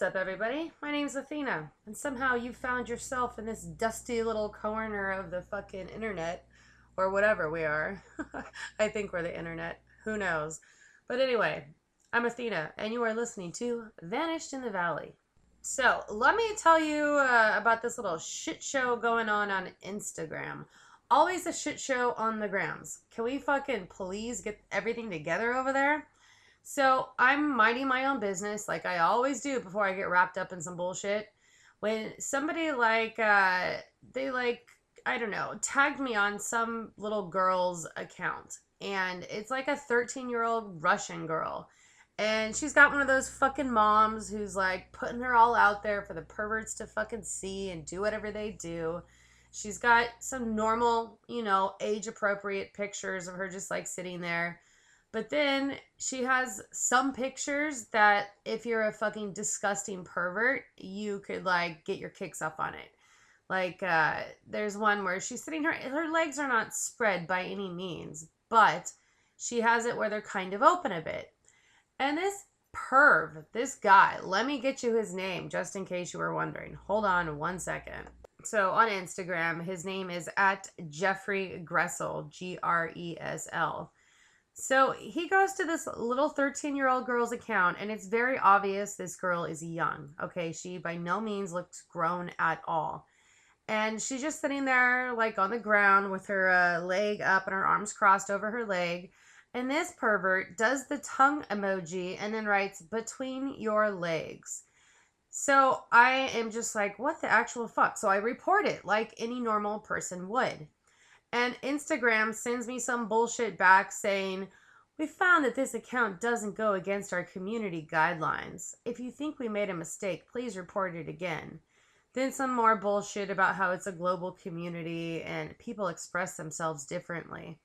What's up, everybody? My name's Athena, and somehow you found yourself in this dusty little corner of the fucking internet, or whatever we are. I think we're the internet. Who knows? But anyway, I'm Athena, and you are listening to Vanished in the Valley. So, let me tell you uh, about this little shit show going on on Instagram. Always a shit show on the grams. Can we fucking please get everything together over there? So I'm minding my own business like I always do before I get wrapped up in some bullshit. When somebody like uh they like I don't know, tagged me on some little girl's account and it's like a 13-year-old Russian girl. And she's got one of those fucking moms who's like putting her all out there for the perverts to fucking see and do whatever they do. She's got some normal, you know, age appropriate pictures of her just like sitting there but then she has some pictures that if you're a fucking disgusting pervert, you could like get your kicks up on it. Like uh there's one where she's sitting her her legs are not spread by any means, but she has it where they're kind of open a bit. And this perv, this guy, let me get you his name just in case you were wondering. Hold on one second. So on Instagram, his name is at Jeffrey Gressel, G R E S L. So he goes to this little 13 year old girl's account, and it's very obvious this girl is young. Okay, she by no means looks grown at all. And she's just sitting there, like on the ground with her uh, leg up and her arms crossed over her leg. And this pervert does the tongue emoji and then writes between your legs. So I am just like, what the actual fuck? So I report it like any normal person would. And Instagram sends me some bullshit back saying, We found that this account doesn't go against our community guidelines. If you think we made a mistake, please report it again. Then some more bullshit about how it's a global community and people express themselves differently.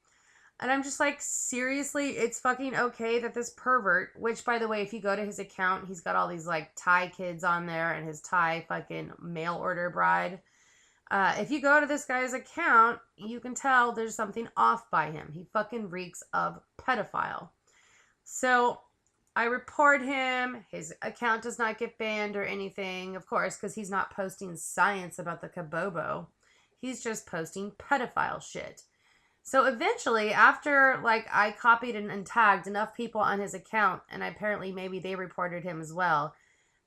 And I'm just like, seriously, it's fucking okay that this pervert, which by the way, if you go to his account, he's got all these like Thai kids on there and his Thai fucking mail order bride. Uh, if you go to this guy's account, you can tell there's something off by him. He fucking reeks of pedophile. So I report him. His account does not get banned or anything, of course, because he's not posting science about the kabobo. He's just posting pedophile shit. So eventually, after like I copied and, and tagged enough people on his account, and apparently maybe they reported him as well,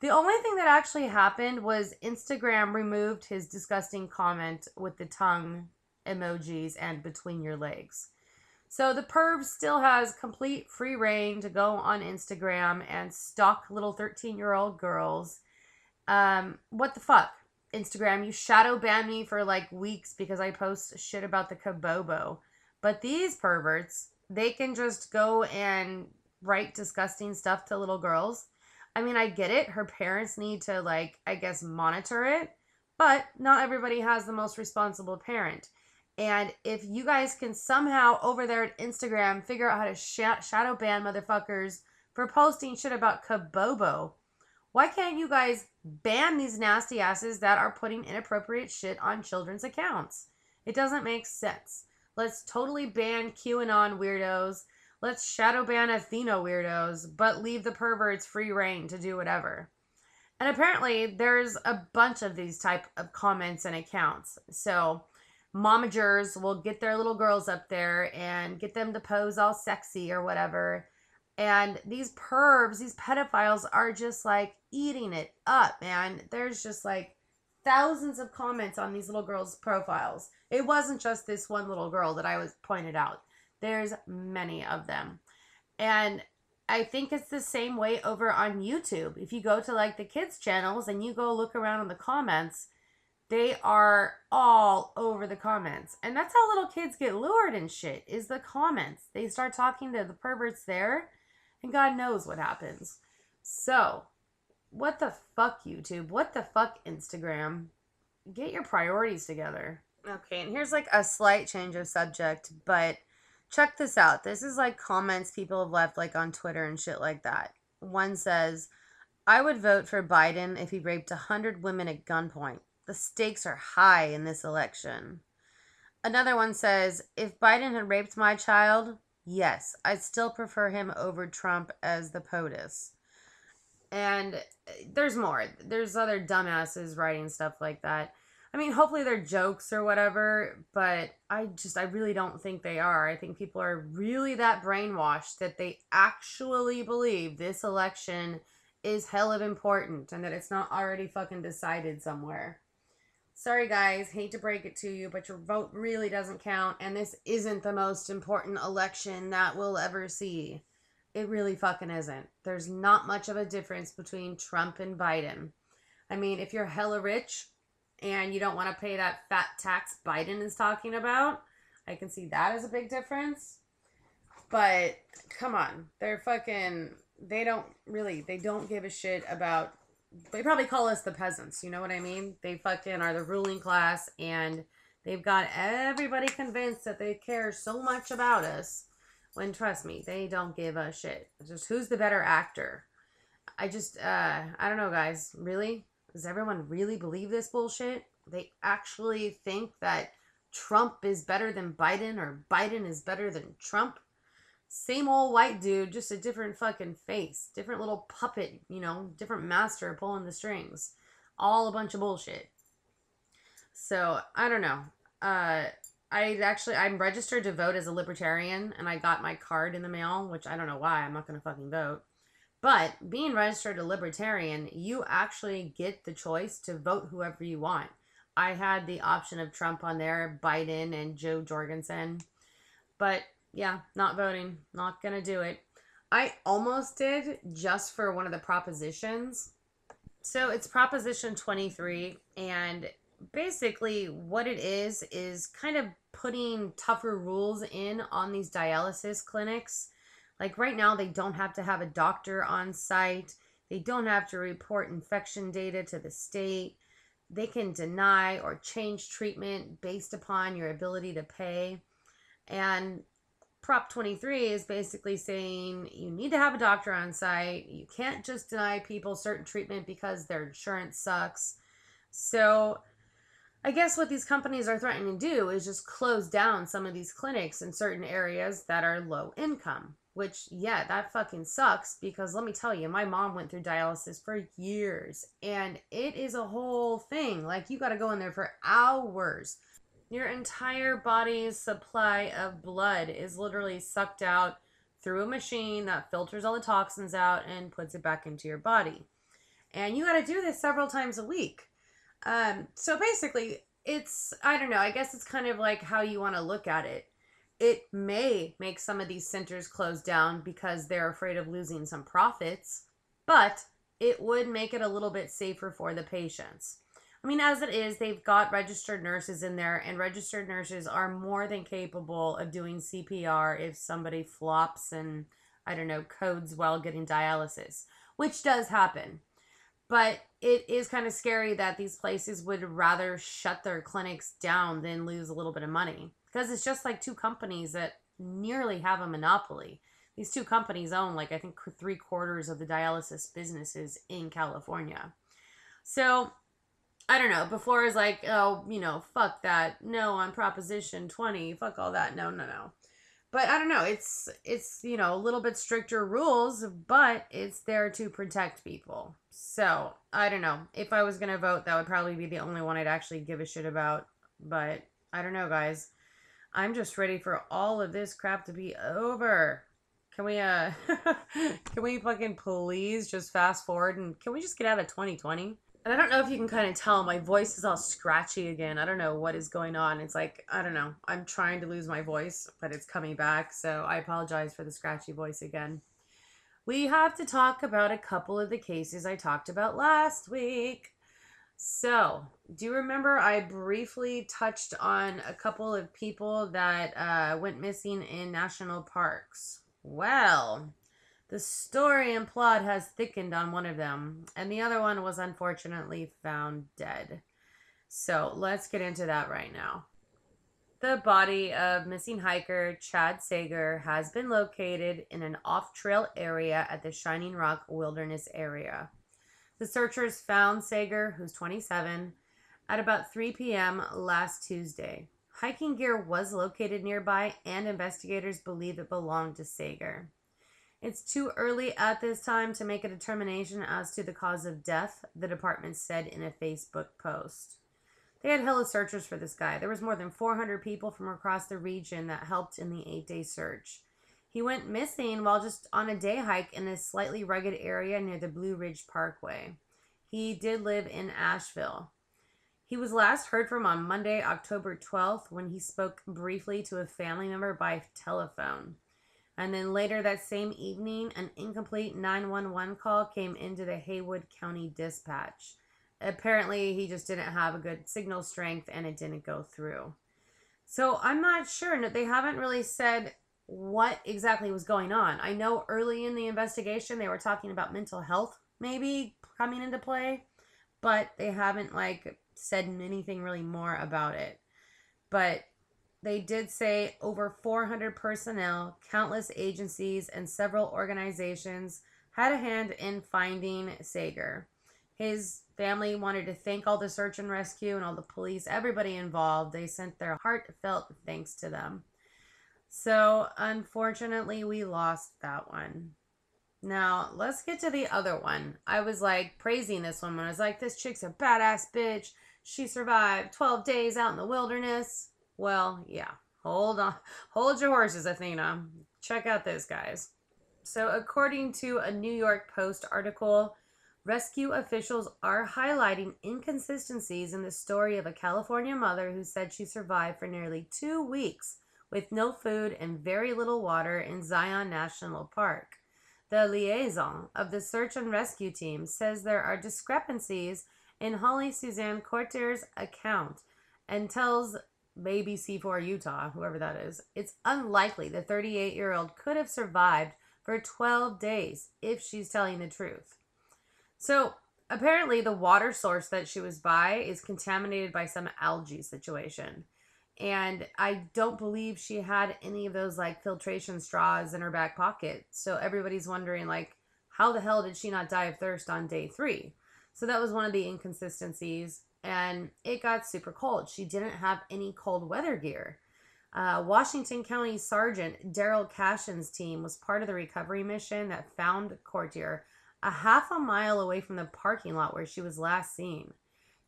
the only thing that actually happened was Instagram removed his disgusting comment with the tongue emojis and between your legs. So the perv still has complete free reign to go on Instagram and stalk little 13 year old girls. Um, what the fuck? Instagram, you shadow ban me for like weeks because I post shit about the kabobo. But these perverts, they can just go and write disgusting stuff to little girls I mean, I get it. Her parents need to, like, I guess, monitor it, but not everybody has the most responsible parent. And if you guys can somehow over there at Instagram figure out how to sh- shadow ban motherfuckers for posting shit about Kabobo, why can't you guys ban these nasty asses that are putting inappropriate shit on children's accounts? It doesn't make sense. Let's totally ban QAnon weirdos Let's shadow ban Athena weirdos, but leave the perverts free reign to do whatever. And apparently, there's a bunch of these type of comments and accounts. So, momagers will get their little girls up there and get them to pose all sexy or whatever. And these pervs, these pedophiles are just like eating it up, man. There's just like thousands of comments on these little girls' profiles. It wasn't just this one little girl that I was pointed out. There's many of them. And I think it's the same way over on YouTube. If you go to like the kids' channels and you go look around in the comments, they are all over the comments. And that's how little kids get lured and shit is the comments. They start talking to the perverts there, and God knows what happens. So, what the fuck, YouTube? What the fuck, Instagram? Get your priorities together. Okay, and here's like a slight change of subject, but check this out. This is like comments people have left like on Twitter and shit like that. One says, I would vote for Biden if he raped 100 women at gunpoint. The stakes are high in this election. Another one says, if Biden had raped my child, yes, I'd still prefer him over Trump as the POTUS. And uh, there's more. There's other dumbasses writing stuff like that. I mean, hopefully they're jokes or whatever, but I just, I really don't think they are. I think people are really that brainwashed that they actually believe this election is hell of important and that it's not already fucking decided somewhere. Sorry, guys, hate to break it to you, but your vote really doesn't count, and this isn't the most important election that we'll ever see. It really fucking isn't. There's not much of a difference between Trump and Biden. I mean, if you're hella rich and you don't want to pay that fat tax Biden is talking about, I can see that as a big difference. But come on, they're fucking. They don't really. They don't give a shit about they probably call us the peasants, you know what I mean? They fucking are the ruling class and they've got everybody convinced that they care so much about us when trust me, they don't give a shit. It's just who's the better actor? I just uh I don't know guys, really? Does everyone really believe this bullshit? They actually think that Trump is better than Biden or Biden is better than Trump? same old white dude, just a different fucking face, different little puppet, you know, different master pulling the strings. All a bunch of bullshit. So, I don't know. Uh I actually I'm registered to vote as a libertarian and I got my card in the mail, which I don't know why, I'm not going to fucking vote. But being registered a libertarian, you actually get the choice to vote whoever you want. I had the option of Trump on there, Biden and Jo Jorgensen. But yeah, not voting. Not gonna do it. I almost did just for one of the propositions. So it's Proposition 23, and basically what it is is kind of putting tougher rules in on these dialysis clinics. Like right now, they don't have to have a doctor on site, they don't have to report infection data to the state. They can deny or change treatment based upon your ability to pay. And Prop 23 is basically saying you need to have a doctor on site. You can't just deny people certain treatment because their insurance sucks. So, I guess what these companies are threatening to do is just close down some of these clinics in certain areas that are low income. Which, yeah, that fucking sucks because let me tell you, my mom went through dialysis for years and it is a whole thing. Like, you got to go in there for hours your entire body's supply of blood is literally sucked out through a machine that filters all the toxins out and puts it back into your body. And you got to do this several times a week. Um, so basically, it's, I don't know, I guess it's kind of like how you want to look at it. It may make some of these centers close down because they're afraid of losing some profits, but it would make it a little bit safer for the patients. I mean, as it is, they've got registered nurses in there, and registered nurses are more than capable of doing CPR if somebody flops and, I don't know, codes while getting dialysis, which does happen. But it is kind of scary that these places would rather shut their clinics down than lose a little bit of money because it's just like two companies that nearly have a monopoly. These two companies own, like, I think three quarters of the dialysis businesses in California. So I don't know. Before is like, oh, you know, fuck that. No, on Proposition 20, fuck all that. No, no, no. But I don't know. It's it's you know a little bit stricter rules, but it's there to protect people. So I don't know. If I was gonna vote, that would probably be the only one I'd actually give a shit about. But I don't know, guys. I'm just ready for all of this crap to be over. Can we uh can we fucking please just fast forward and can we just get out of 2020? And I don't know if you can kind of tell, my voice is all scratchy again. I don't know what is going on. It's like, I don't know. I'm trying to lose my voice, but it's coming back. So I apologize for the scratchy voice again. We have to talk about a couple of the cases I talked about last week. So, do you remember I briefly touched on a couple of people that uh, went missing in national parks? Well, the story and plot has thickened on one of them, and the other one was unfortunately found dead. So let's get into that right now. The body of missing hiker Chad Sager has been located in an off trail area at the Shining Rock Wilderness area. The searchers found Sager, who's 27, at about 3 p.m. last Tuesday. Hiking gear was located nearby, and investigators believe it belonged to Sager. It's too early at this time to make a determination as to the cause of death, the department said in a Facebook post. They had hella searchers for this guy. There was more than 400 people from across the region that helped in the eight-day search. He went missing while just on a day hike in a slightly rugged area near the Blue Ridge Parkway. He did live in Asheville. He was last heard from on Monday, October 12th, when he spoke briefly to a family member by telephone. And then later that same evening, an incomplete 911 call came into the Haywood County Dispatch. Apparently, he just didn't have a good signal strength and it didn't go through. So I'm not sure. They haven't really said what exactly was going on. I know early in the investigation they were talking about mental health maybe coming into play, but they haven't like said anything really more about it. But they did say over 400 personnel, countless agencies, and several organizations had a hand in finding Sager. His family wanted to thank all the search and rescue and all the police, everybody involved. They sent their heartfelt thanks to them. So, unfortunately, we lost that one. Now, let's get to the other one. I was like praising this one I was like, this chick's a badass bitch. She survived 12 days out in the wilderness. Well, yeah. Hold on. Hold your horses, Athena. Check out this, guys. So, according to a New York Post article, rescue officials are highlighting inconsistencies in the story of a California mother who said she survived for nearly two weeks with no food and very little water in Zion National Park. The liaison of the search and rescue team says there are discrepancies in Holly Suzanne Courtier's account and tells ABC4 Utah, whoever that is, it's unlikely the 38 year old could have survived for 12 days if she's telling the truth. So, apparently, the water source that she was by is contaminated by some algae situation. And I don't believe she had any of those like filtration straws in her back pocket. So everybody's wondering, like, how the hell did she not die of thirst on day three? So that was one of the inconsistencies. And it got super cold. She didn't have any cold weather gear. Uh, Washington County Sergeant Daryl Cashin's team was part of the recovery mission that found Courtier a half a mile away from the parking lot where she was last seen.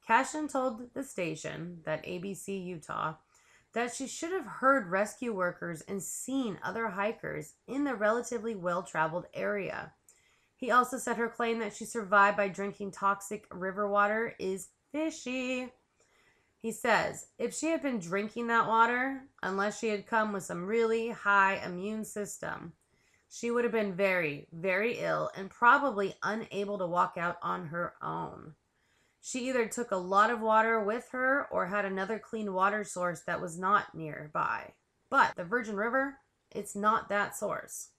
Cashin told the station that ABC Utah that she should have heard rescue workers and seen other hikers in the relatively well traveled area. He also said her claim that she survived by drinking toxic river water is fishy. He says if she had been drinking that water, unless she had come with some really high immune system, she would have been very, very ill and probably unable to walk out on her own. She either took a lot of water with her or had another clean water source that was not nearby. But the Virgin River, it's not that source.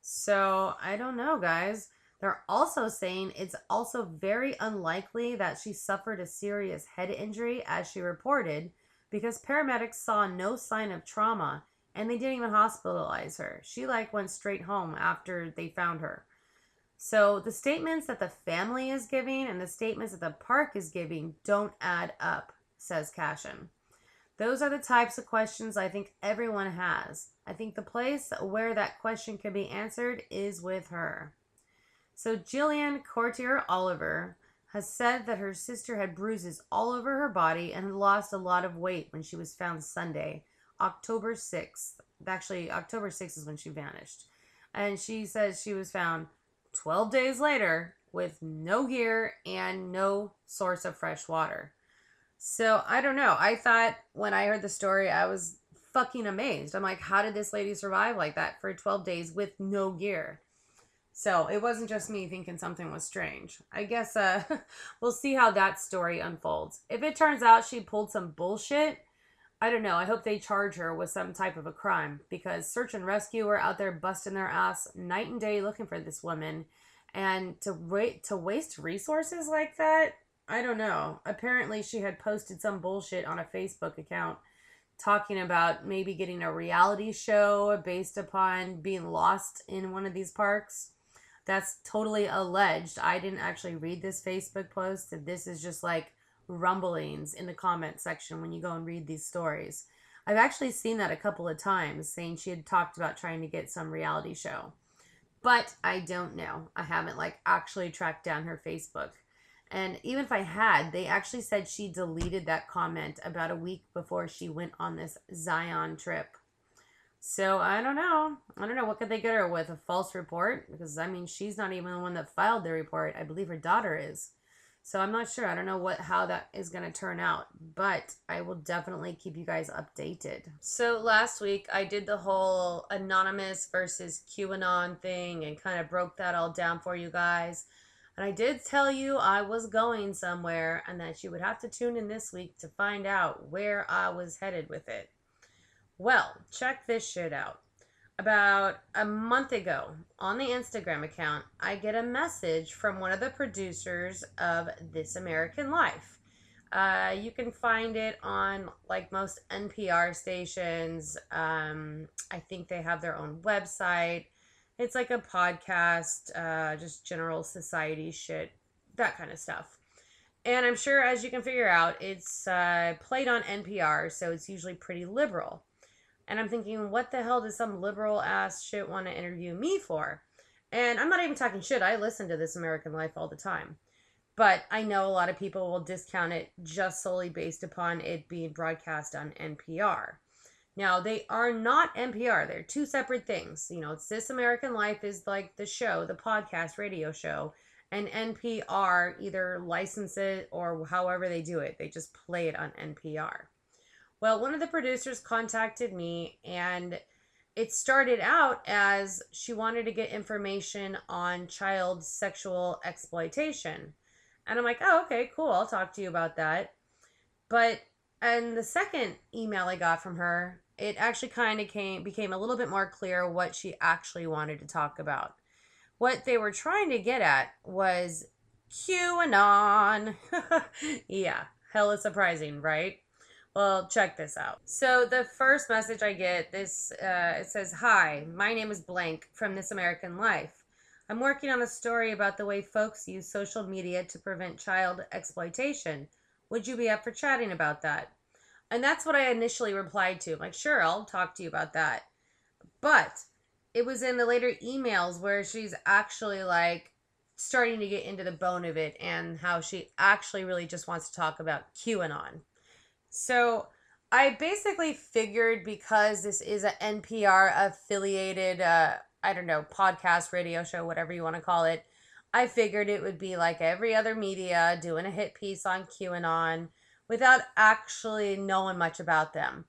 So I don't know, guys. They're also saying it's also very unlikely that she suffered a serious head injury as she reported because paramedics saw no sign of trauma and they didn't even hospitalize her. She like went straight home after they found her. So the statements that the family is giving and the statements that the park is giving don't add up, says Cashin. Those are the types of questions I think everyone has. I think the place where that question can be answered is with her. So Jillian Courtier Oliver has said that her sister had bruises all over her body and had lost a lot of weight when she was found Sunday, October 6th. Actually, October 6th is when she vanished. And she says she was found 12 days later with no gear and no source of fresh water. So I don't know. I thought when I heard the story, I was fucking amazed. I'm like, how did this lady survive like that for 12 days with no gear? So it wasn't just me thinking something was strange. I guess uh, we'll see how that story unfolds. If it turns out she pulled some bullshit, I don't know. I hope they charge her with some type of a crime because search and rescue are out there busting their ass night and day looking for this woman. And to wait to waste resources like that, I don't know. Apparently, she had posted some bullshit on a Facebook account talking about maybe getting a reality show based upon being lost in one of these parks. That's totally alleged. I didn't actually read this Facebook post. This is just like rumblings in the comment section when you go and read these stories. I've actually seen that a couple of times saying she had talked about trying to get some reality show. But I don't know. I haven't like actually tracked down her Facebook. And even if I had, they actually said she deleted that comment about a week before she went on this Zion trip. So I don't know. I don't know. What could they get her with? A false report? Because I mean, she's not even the one that filed the report. I believe her daughter is. So I'm not sure. I don't know what how that is going to turn out, but I will definitely keep you guys updated. So last week I did the whole anonymous versus QAnon thing and kind of broke that all down for you guys. And I did tell you I was going somewhere and that you would have to tune in this week to find out where I was headed with it. Well, check this shit out about a month ago on the Instagram account, I get a message from one of the producers of This American Life. Uh, you can find it on like most NPR stations. Um, I think they have their own website. It's like a podcast, uh, just general society shit, that kind of stuff. And I'm sure, as you can figure out, it's uh, played on NPR, so it's usually pretty liberal. And I'm thinking, what the hell does some liberal ass shit want to interview me for? And I'm not even talking shit. I listen to This American Life all the time. But I know a lot of people will discount it just solely based upon it being broadcast on NPR. Now, they are not NPR. They're two separate things. You know, it's This American Life is like the show, the podcast radio show, and NPR either license it or however they do it. They just play it on NPR. Well, one of the producers contacted me and it started out as she wanted to get information on child sexual exploitation. And I'm like, oh, okay, cool. I'll talk to you about that. But and the second email I got from her, it actually kind of came became a little bit more clear what she actually wanted to talk about. What they were trying to get at was QAnon. yeah, hella surprising, right? Well, check this out. So the first message I get, this uh, it says, "Hi, my name is Blank from This American Life. I'm working on a story about the way folks use social media to prevent child exploitation. Would you be up for chatting about that?" And that's what I initially replied to. I'm like, "Sure, I'll talk to you about that." But it was in the later emails where she's actually like starting to get into the bone of it and how she actually really just wants to talk about QAnon. So I basically figured because this is an NPR affiliated, uh, I don't know, podcast, radio show, whatever you want to call it, I figured it would be like every other media doing a hit piece on QAnon without actually knowing much about them.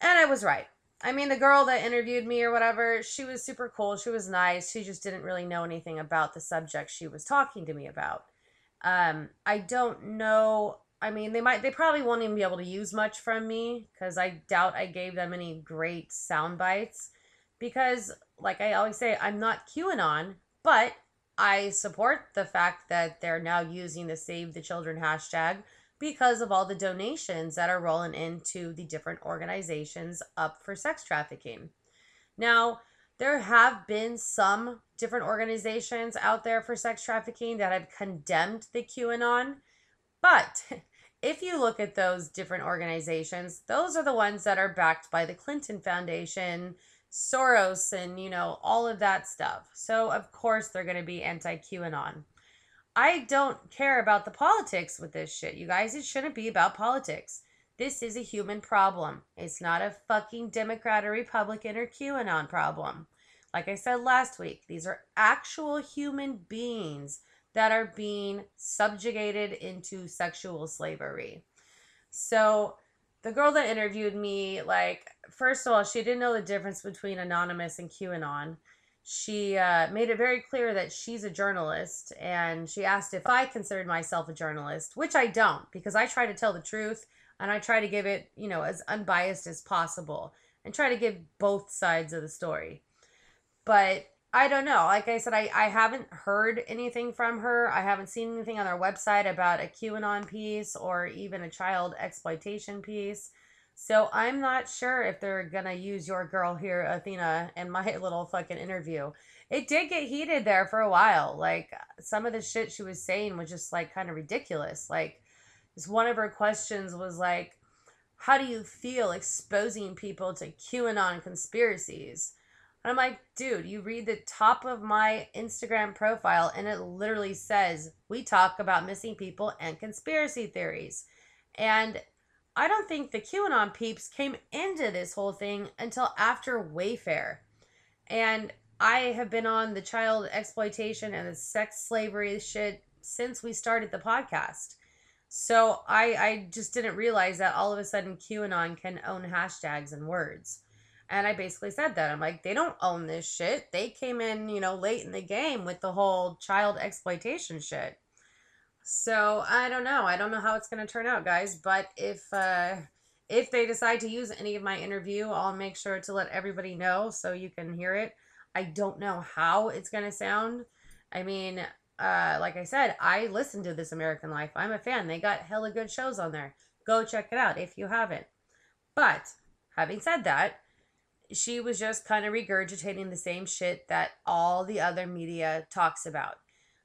And I was right. I mean, the girl that interviewed me or whatever, she was super cool. She was nice. She just didn't really know anything about the subject she was talking to me about. Um, I don't know I mean, they might, they probably won't even be able to use much from me because I doubt I gave them any great sound bites. Because, like I always say, I'm not QAnon, but I support the fact that they're now using the Save the Children hashtag because of all the donations that are rolling into the different organizations up for sex trafficking. Now, there have been some different organizations out there for sex trafficking that have condemned the QAnon, but if you look at those different organizations, those are the ones that are backed by the Clinton Foundation, Soros, and you know, all of that stuff. So, of course, they're going to be anti QAnon. I don't care about the politics with this shit, you guys. It shouldn't be about politics. This is a human problem. It's not a fucking Democrat or Republican or QAnon problem. Like I said last week, these are actual human beings that are being subjugated into sexual slavery. So the girl that interviewed me, like, first of all, she didn't know the difference between Anonymous and QAnon. She uh, made it very clear that she's a journalist, and she asked if I considered myself a journalist, which I don't, because I try to tell the truth and I try to give it, you know, as unbiased as possible and try to give both sides of the story. But I don't know. Like I said, I, I haven't heard anything from her. I haven't seen anything on their website about a QAnon piece or even a child exploitation piece. So I'm not sure if they're going to use your girl here, Athena, in my little fucking interview. It did get heated there for a while. Like some of the shit she was saying was just like kind of ridiculous. Like this one of her questions was like, how do you feel exposing people to QAnon conspiracies? And I'm like, dude, you read the top of my Instagram profile and it literally says we talk about missing people and conspiracy theories. And I don't think the QAnon peeps came into this whole thing until after Wayfair. And I have been on the child exploitation and the sex slavery shit since we started the podcast. So I I just didn't realize that all of a sudden QAnon can own hashtags and words. And I basically said that. I'm like, they don't own this shit. They came in, you know, late in the game with the whole child exploitation shit. So I don't know. I don't know how it's gonna turn out, guys. But if uh if they decide to use any of my interview, I'll make sure to let everybody know so you can hear it. I don't know how it's gonna sound. I mean, uh, like I said, I listen to This American Life. I'm a fan. They got hella good shows on there. Go check it out if you haven't. But having said that, she was just kind of regurgitating the same shit that all the other media talks about.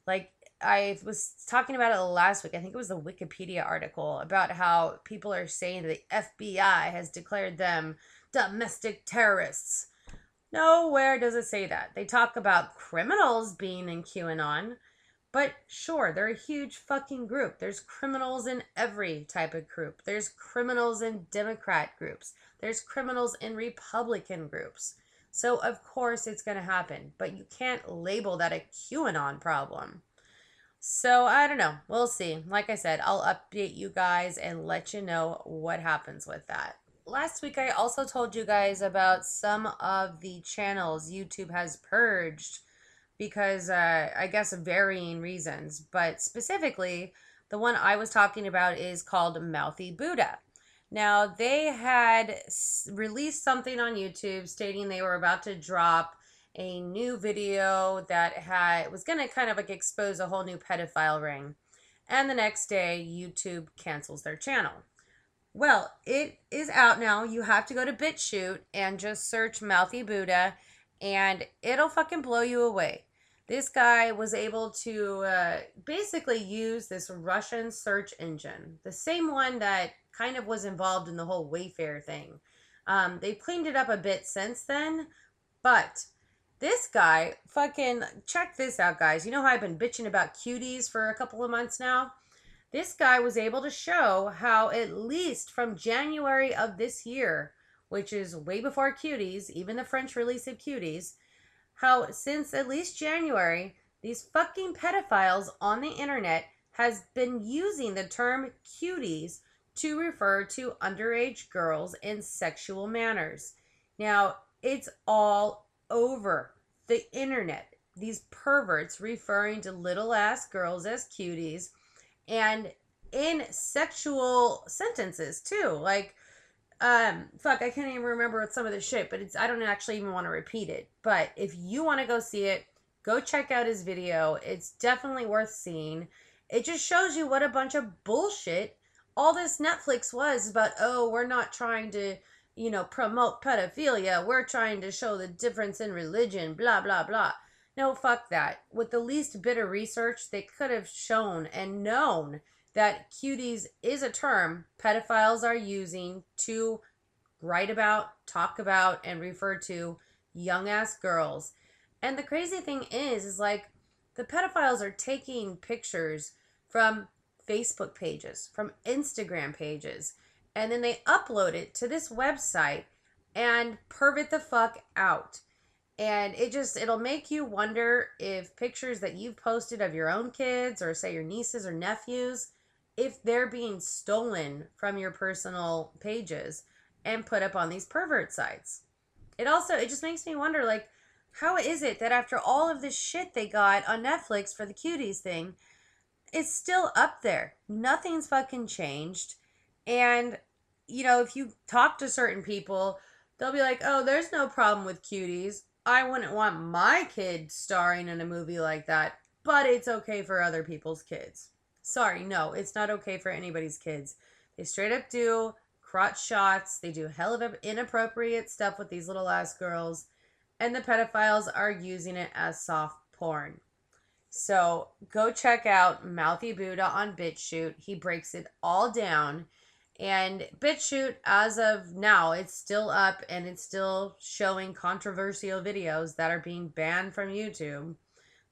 Like I was talking about it last week. I think it was the Wikipedia article about how people are saying the FBI has declared them domestic terrorists. Nowhere does it say that. They talk about criminals being in QAnon, but sure, they're a huge fucking group. There's criminals in every type of group. There's criminals in Democrat groups. There's criminals in Republican groups. So, of course, it's going to happen. But you can't label that a QAnon problem. So, I don't know. We'll see. Like I said, I'll update you guys and let you know what happens with that. Last week, I also told you guys about some of the channels YouTube has purged because uh, I guess varying reasons, but specifically, the one I was talking about is called Mouthy Buddha. Now, they had released something on YouTube stating they were about to drop a new video that had was going to kind of like expose a whole new pedophile ring. And the next day, YouTube cancels their channel. Well, it is out now. You have to go to BitChute and just search Mouthy Buddha, and it'll fucking blow you away this guy was able to uh, basically use this Russian search engine, the same one that kind of was involved in the whole Wayfair thing. Um, they've cleaned it up a bit since then, but this guy, fucking, check this out, guys. You know how I've been bitching about cuties for a couple of months now? This guy was able to show how, at least from January of this year, which is way before cuties, even the French release of cuties, how since at least January, these fucking pedophiles on the internet has been using the term cuties to refer to underage girls in sexual manners. Now, it's all over the internet. These perverts referring to little ass girls as cuties and in sexual sentences too. Like um fuck i can't even remember what some of the shit but it's i don't actually even want to repeat it. But if you want to go see it go check out his video. It's definitely worth seeing. It just shows you what a bunch of bullshit all this netflix was about oh we're not trying to you know promote pedophilia. We're trying to show the difference in religion blah blah blah. No fuck that. With the least bit of research they could have shown and known that cuties is a term pedophiles are using to write about, talk about, and refer to young ass girls. And the crazy thing is, is like the pedophiles are taking pictures from Facebook pages, from Instagram pages, and then they upload it to this website and pervert the fuck out. And it just, it'll make you wonder if pictures that you've posted of your own kids or, say, your nieces or nephews, if they're being stolen from your personal pages and put up on these pervert sites. It also it just makes me wonder like how is it that after all of this shit they got on Netflix for the cuties thing, it's still up there. Nothing's fucking changed. And you know, if you talk to certain people, they'll be like, "Oh, there's no problem with cuties. I wouldn't want my kid starring in a movie like that, but it's okay for other people's kids." Sorry, no, it's not okay for anybody's kids. They straight up do crotch shots. They do hell of inappropriate stuff with these little ass girls. And the pedophiles are using it as soft porn. So go check out Mouthy Buddha on BitChute. He breaks it all down. And BitChute, as of now, it's still up and it's still showing controversial videos that are being banned from YouTube.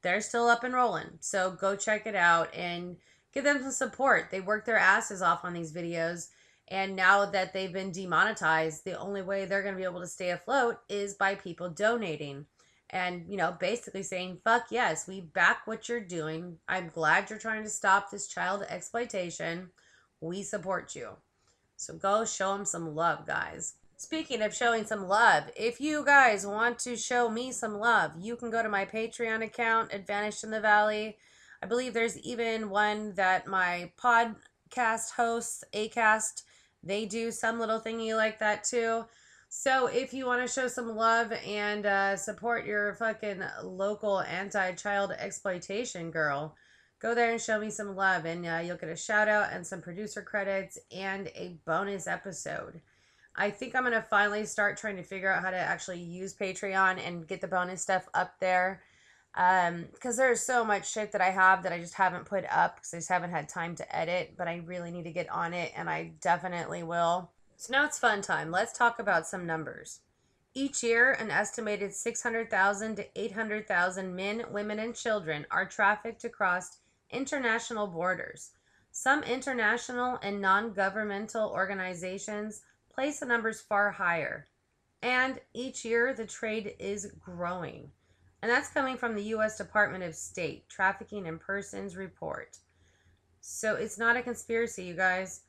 They're still up and rolling. So go check it out and give them some support. They work their asses off on these videos. And now that they've been demonetized, the only way they're going to be able to stay afloat is by people donating and, you know, basically saying, fuck yes, we back what you're doing. I'm glad you're trying to stop this child exploitation. We support you. So go show them some love, guys. Speaking of showing some love, if you guys want to show me some love, you can go to my Patreon account, Vanished in the Valley. I believe there's even one that my podcast hosts, Acast, they do some little thingy like that too. So if you want to show some love and uh, support your fucking local anti-child exploitation girl, go there and show me some love and uh, you'll get a shout out and some producer credits and a bonus episode i think i'm going to finally start trying to figure out how to actually use patreon and get the bonus stuff up there um because there's so much shit that i have that i just haven't put up because i just haven't had time to edit but i really need to get on it and i definitely will so now it's fun time let's talk about some numbers each year, an estimated 600,000 to 800,000 men, women, and children are trafficked across international borders. Some international and non governmental organizations place the numbers far higher. And each year, the trade is growing. And that's coming from the U.S. Department of State Trafficking in Persons report. So it's not a conspiracy, you guys.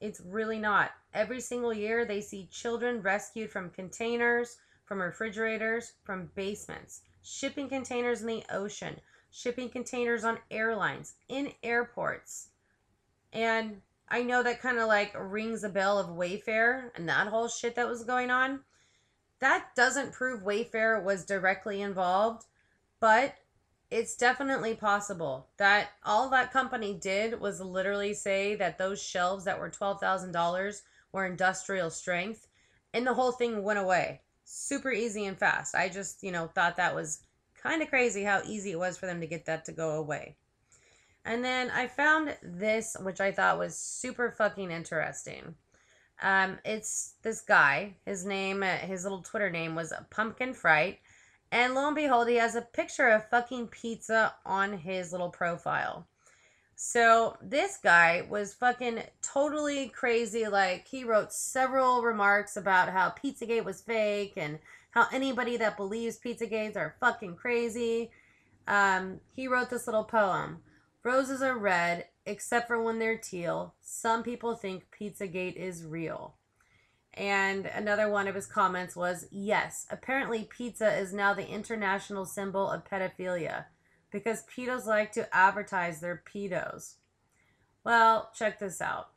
It's really not. Every single year, they see children rescued from containers, from refrigerators, from basements, shipping containers in the ocean, shipping containers on airlines, in airports. And I know that kind of like rings a bell of Wayfair and that whole shit that was going on. That doesn't prove Wayfair was directly involved, but it's definitely possible that all that company did was literally say that those shelves that were $12,000 were industrial strength and the whole thing went away super easy and fast. I just, you know, thought that was kind of crazy how easy it was for them to get that to go away. And then I found this, which I thought was super fucking interesting. Um, it's this guy. His name, uh, his little Twitter name was Pumpkin Fright. And lo and behold, he has a picture of fucking pizza on his little profile. So this guy was fucking totally crazy. Like, he wrote several remarks about how Pizzagate was fake and how anybody that believes Pizzagates are fucking crazy. Um, he wrote this little poem. Roses are red, except for when they're teal. Some people think Pizzagate is real. And another one of his comments was Yes, apparently pizza is now the international symbol of pedophilia because pedos like to advertise their pedos. Well, check this out.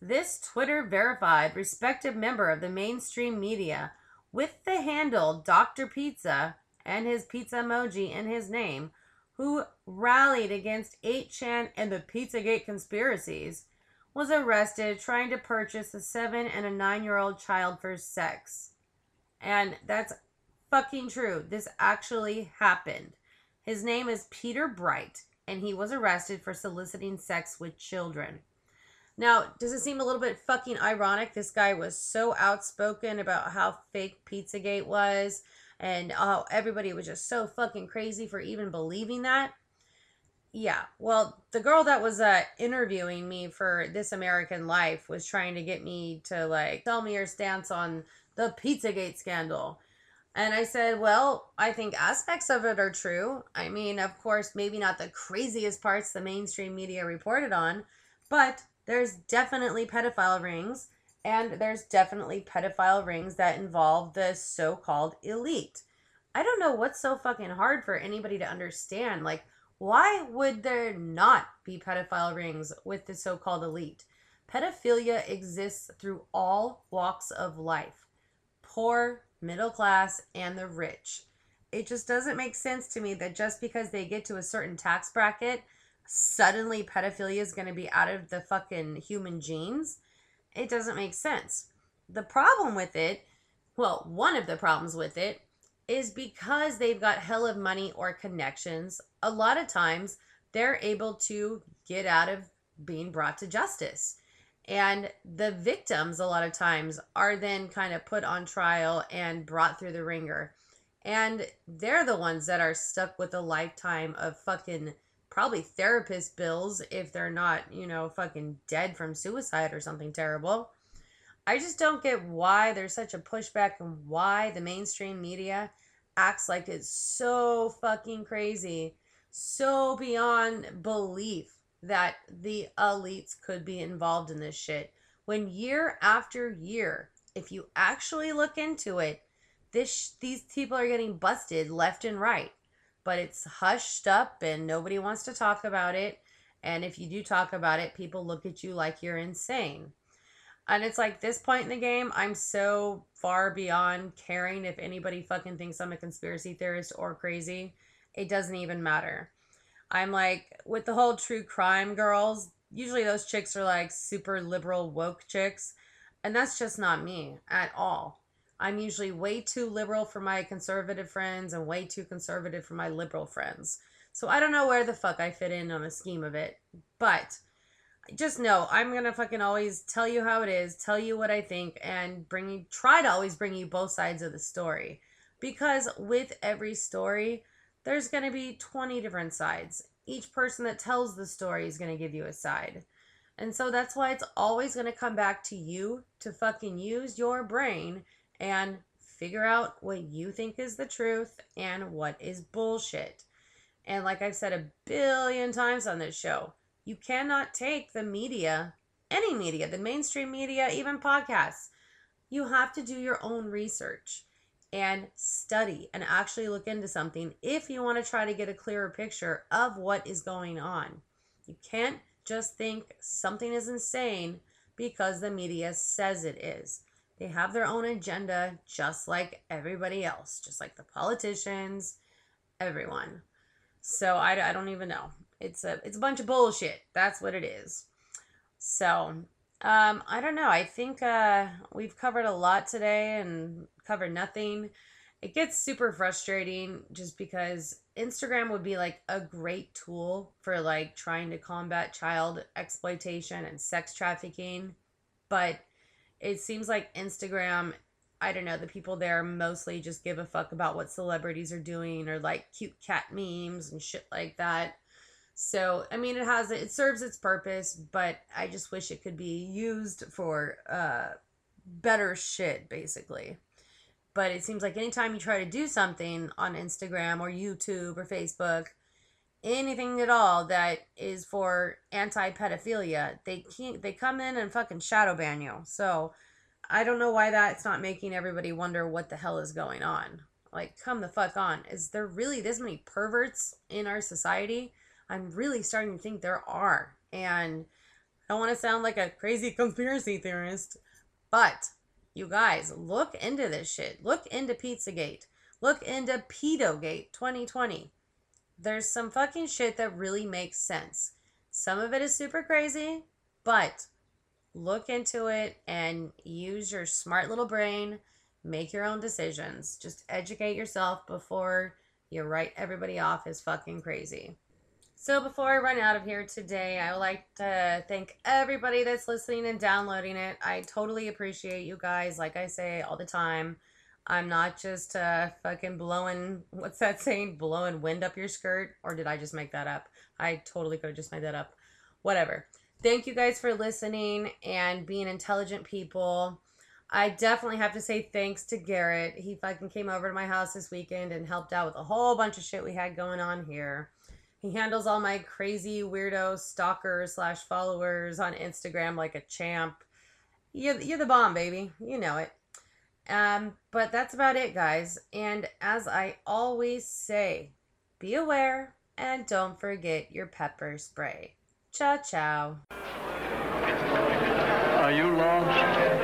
This Twitter verified respected member of the mainstream media with the handle Dr. Pizza and his pizza emoji in his name, who rallied against 8chan and the Pizzagate conspiracies, was arrested trying to purchase a 7 and a 9 year old child for sex. And that's fucking true. This actually happened. His name is Peter Bright, and he was arrested for soliciting sex with children. Now, does it seem a little bit fucking ironic? This guy was so outspoken about how fake Pizzagate was and how everybody was just so fucking crazy for even believing that. Yeah, well, the girl that was uh, interviewing me for This American Life was trying to get me to like tell me her stance on the Pizzagate scandal. And I said, well, I think aspects of it are true. I mean, of course, maybe not the craziest parts the mainstream media reported on, but there's definitely pedophile rings, and there's definitely pedophile rings that involve the so called elite. I don't know what's so fucking hard for anybody to understand. Like, why would there not be pedophile rings with the so called elite? Pedophilia exists through all walks of life poor, middle class, and the rich. It just doesn't make sense to me that just because they get to a certain tax bracket, suddenly pedophilia is going to be out of the fucking human genes. It doesn't make sense. The problem with it, well, one of the problems with it is because they've got hell of money or connections, a lot of times they're able to get out of being brought to justice. And the victims, a lot of times, are then kind of put on trial and brought through the ringer. And they're the ones that are stuck with a lifetime of fucking probably therapist bills if they're not, you know, fucking dead from suicide or something terrible. I just don't get why there's such a pushback and why the mainstream media acts like it's so fucking crazy, so beyond belief that the elites could be involved in this shit. When year after year, if you actually look into it, this these people are getting busted left and right. But it's hushed up and nobody wants to talk about it. And if you do talk about it, people look at you like you're insane. And it's like this point in the game, I'm so far beyond caring if anybody fucking thinks I'm a conspiracy theorist or crazy. It doesn't even matter. I'm like, with the whole true crime girls, usually those chicks are like super liberal woke chicks. And that's just not me at all. I'm usually way too liberal for my conservative friends and way too conservative for my liberal friends. So I don't know where the fuck I fit in on the scheme of it. But just know I'm gonna fucking always tell you how it is, tell you what I think, and bring try to always bring you both sides of the story. Because with every story, there's gonna be 20 different sides. Each person that tells the story is gonna give you a side. And so that's why it's always gonna come back to you to fucking use your brain and figure out what you think is the truth and what is bullshit. And like I've said a billion times on this show, you cannot take the media, any media, the mainstream media, even podcasts. You have to do your own research and study and actually look into something if you want to try to get a clearer picture of what is going on. You can't just think something is insane because the media says it is. They have their own agenda just like everybody else, just like the politicians, everyone. So I, I don't even know. It's a it's a bunch of bullshit. That's what it is. So, um, I don't know. I think uh, we've covered a lot today and covered nothing. It gets super frustrating just because Instagram would be like a great tool for like trying to combat child exploitation and sex trafficking, but it seems like Instagram I don't know, the people there mostly just give a fuck about what celebrities are doing or like cute cat memes and shit like that. So, I mean, it has it serves its purpose, but I just wish it could be used for uh, better shit, basically. But it seems like anytime you try to do something on Instagram or YouTube or Facebook, anything at all that is for anti-pedophilia, they can't. They come in and fucking shadow ban you. So, I don't know why that's not making everybody wonder what the hell is going on. Like, come the fuck on. Is there really this many perverts in our society? I'm really starting to think there are. And I don't want to sound like a crazy conspiracy theorist, but you guys, look into this shit. Look into Pizzagate. Look into Pedogate 2020. There's some fucking shit that really makes sense. Some of it is super crazy, but look into it and use your smart little brain. Make your own decisions. Just educate yourself before you write everybody off as fucking crazy. So before I run out of here today, I would like to thank everybody that's listening and downloading it. I totally appreciate you guys. Like I say all the time, I'm not just uh, fucking blowing, what's that saying? Blowing wind up your skirt? Or did I just make that up? I totally could have just made that up. Whatever. Thank you guys for listening and being intelligent people. I definitely have to say thanks to Garrett. He fucking came over to my house this weekend and helped out with a whole bunch of shit we had going on here. He handles all my crazy weirdo stalkers slash followers on Instagram like a champ. You're, you're the bomb, baby. You know it. Um, but that's about it, guys. And as I always say, be aware and don't forget your pepper spray. Ciao, ciao. Are you lost?